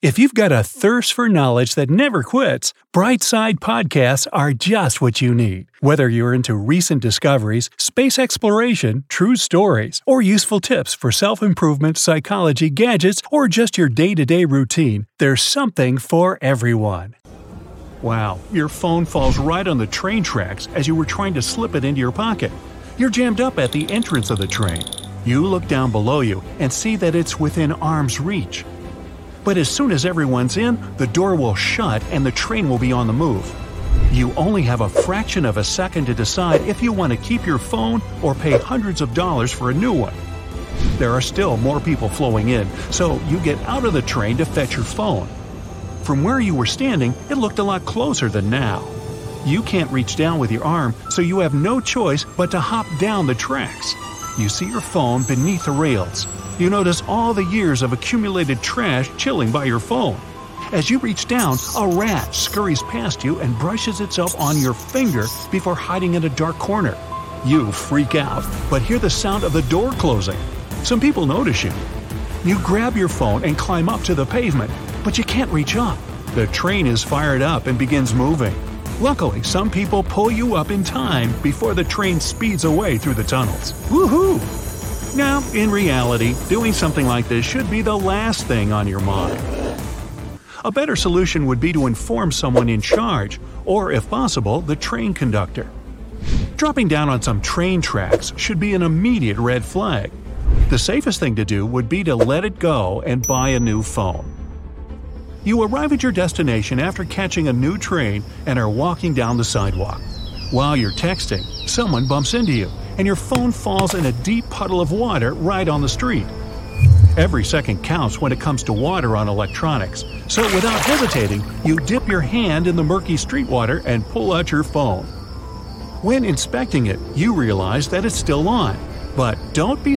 If you've got a thirst for knowledge that never quits, Brightside Podcasts are just what you need. Whether you're into recent discoveries, space exploration, true stories, or useful tips for self improvement, psychology, gadgets, or just your day to day routine, there's something for everyone. Wow, your phone falls right on the train tracks as you were trying to slip it into your pocket. You're jammed up at the entrance of the train. You look down below you and see that it's within arm's reach. But as soon as everyone's in, the door will shut and the train will be on the move. You only have a fraction of a second to decide if you want to keep your phone or pay hundreds of dollars for a new one. There are still more people flowing in, so you get out of the train to fetch your phone. From where you were standing, it looked a lot closer than now. You can't reach down with your arm, so you have no choice but to hop down the tracks. You see your phone beneath the rails. You notice all the years of accumulated trash chilling by your phone. As you reach down, a rat scurries past you and brushes itself on your finger before hiding in a dark corner. You freak out, but hear the sound of the door closing. Some people notice you. You grab your phone and climb up to the pavement, but you can't reach up. The train is fired up and begins moving. Luckily, some people pull you up in time before the train speeds away through the tunnels. Woohoo! Now, in reality, doing something like this should be the last thing on your mind. A better solution would be to inform someone in charge, or if possible, the train conductor. Dropping down on some train tracks should be an immediate red flag. The safest thing to do would be to let it go and buy a new phone. You arrive at your destination after catching a new train and are walking down the sidewalk. While you're texting, someone bumps into you and your phone falls in a deep puddle of water right on the street. Every second counts when it comes to water on electronics, so without hesitating, you dip your hand in the murky street water and pull out your phone. When inspecting it, you realize that it's still on. But don't be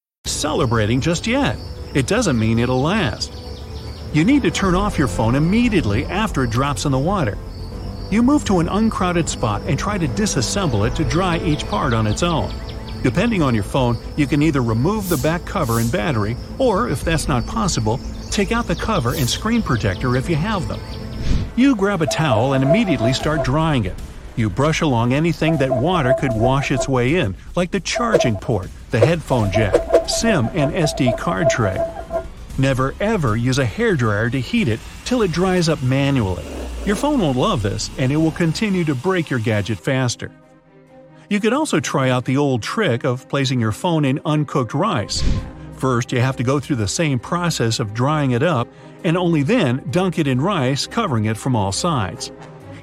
Celebrating just yet. It doesn't mean it'll last. You need to turn off your phone immediately after it drops in the water. You move to an uncrowded spot and try to disassemble it to dry each part on its own. Depending on your phone, you can either remove the back cover and battery, or if that's not possible, take out the cover and screen protector if you have them. You grab a towel and immediately start drying it. You brush along anything that water could wash its way in, like the charging port, the headphone jack, SIM, and SD card tray. Never ever use a hairdryer to heat it till it dries up manually. Your phone won't love this, and it will continue to break your gadget faster. You could also try out the old trick of placing your phone in uncooked rice. First, you have to go through the same process of drying it up, and only then dunk it in rice, covering it from all sides.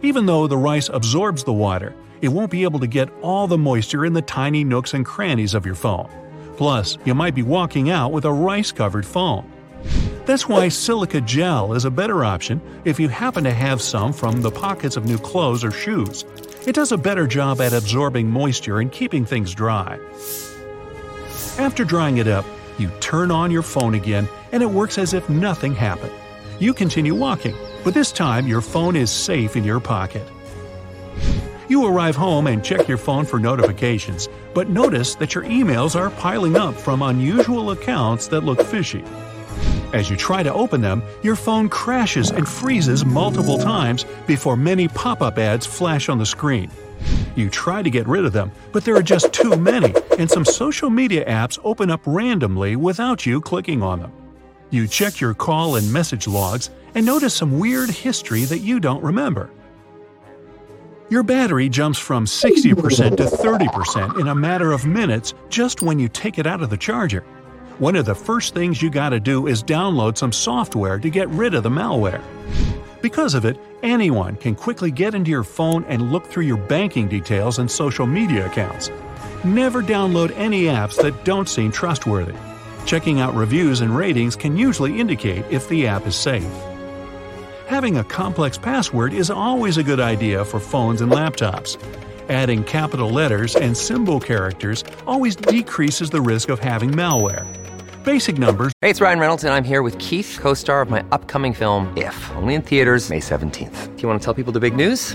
Even though the rice absorbs the water, it won't be able to get all the moisture in the tiny nooks and crannies of your phone. Plus, you might be walking out with a rice covered phone. That's why silica gel is a better option if you happen to have some from the pockets of new clothes or shoes. It does a better job at absorbing moisture and keeping things dry. After drying it up, you turn on your phone again and it works as if nothing happened. You continue walking, but this time your phone is safe in your pocket. You arrive home and check your phone for notifications, but notice that your emails are piling up from unusual accounts that look fishy. As you try to open them, your phone crashes and freezes multiple times before many pop up ads flash on the screen. You try to get rid of them, but there are just too many, and some social media apps open up randomly without you clicking on them. You check your call and message logs, and notice some weird history that you don't remember. Your battery jumps from 60% to 30% in a matter of minutes just when you take it out of the charger. One of the first things you gotta do is download some software to get rid of the malware. Because of it, anyone can quickly get into your phone and look through your banking details and social media accounts. Never download any apps that don't seem trustworthy. Checking out reviews and ratings can usually indicate if the app is safe. Having a complex password is always a good idea for phones and laptops. Adding capital letters and symbol characters always decreases the risk of having malware. Basic numbers. Hey, it's Ryan Reynolds, and I'm here with Keith, co star of my upcoming film, If, only in theaters, May 17th. Do you want to tell people the big news?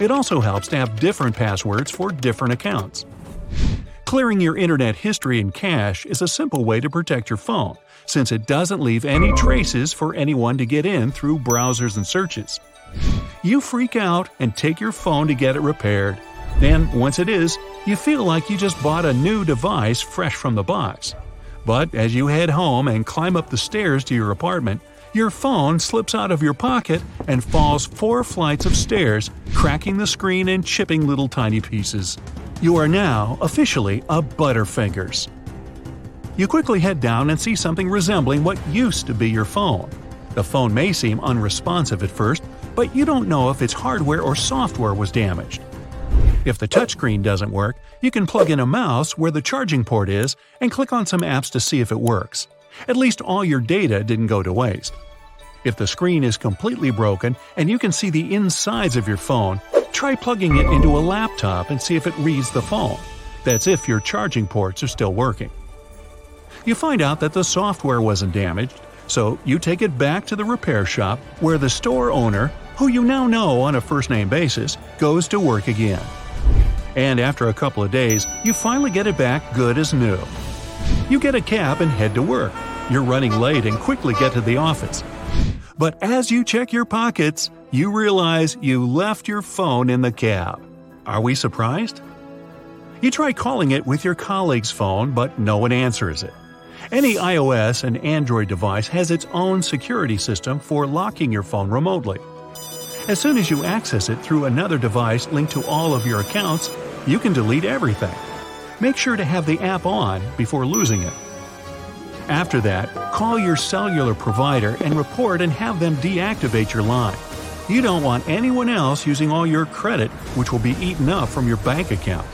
It also helps to have different passwords for different accounts. Clearing your internet history and cache is a simple way to protect your phone, since it doesn't leave any traces for anyone to get in through browsers and searches. You freak out and take your phone to get it repaired. Then, once it is, you feel like you just bought a new device fresh from the box. But as you head home and climb up the stairs to your apartment, your phone slips out of your pocket and falls four flights of stairs, cracking the screen and chipping little tiny pieces. You are now officially a Butterfingers. You quickly head down and see something resembling what used to be your phone. The phone may seem unresponsive at first, but you don't know if its hardware or software was damaged. If the touchscreen doesn't work, you can plug in a mouse where the charging port is and click on some apps to see if it works. At least all your data didn't go to waste. If the screen is completely broken and you can see the insides of your phone, try plugging it into a laptop and see if it reads the phone. That's if your charging ports are still working. You find out that the software wasn't damaged, so you take it back to the repair shop where the store owner, who you now know on a first name basis, goes to work again. And after a couple of days, you finally get it back good as new. You get a cab and head to work. You're running late and quickly get to the office. But as you check your pockets, you realize you left your phone in the cab. Are we surprised? You try calling it with your colleague's phone, but no one answers it. Any iOS and Android device has its own security system for locking your phone remotely. As soon as you access it through another device linked to all of your accounts, you can delete everything. Make sure to have the app on before losing it. After that, call your cellular provider and report and have them deactivate your line. You don't want anyone else using all your credit, which will be eaten up from your bank account.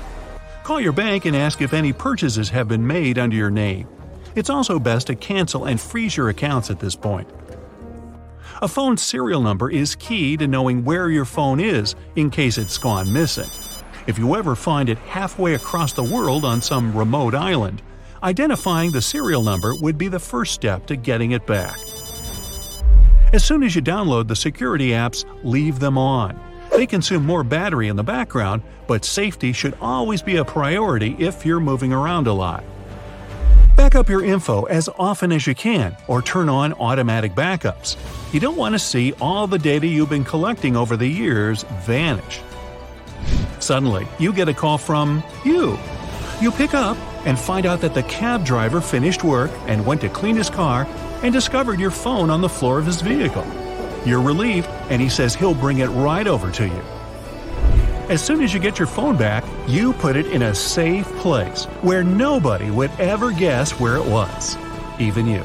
Call your bank and ask if any purchases have been made under your name. It's also best to cancel and freeze your accounts at this point. A phone serial number is key to knowing where your phone is in case it's gone missing. If you ever find it halfway across the world on some remote island, identifying the serial number would be the first step to getting it back. As soon as you download the security apps, leave them on. They consume more battery in the background, but safety should always be a priority if you're moving around a lot. Back up your info as often as you can, or turn on automatic backups. You don't want to see all the data you've been collecting over the years vanish. Suddenly, you get a call from you. You pick up and find out that the cab driver finished work and went to clean his car and discovered your phone on the floor of his vehicle. You're relieved, and he says he'll bring it right over to you. As soon as you get your phone back, you put it in a safe place where nobody would ever guess where it was, even you.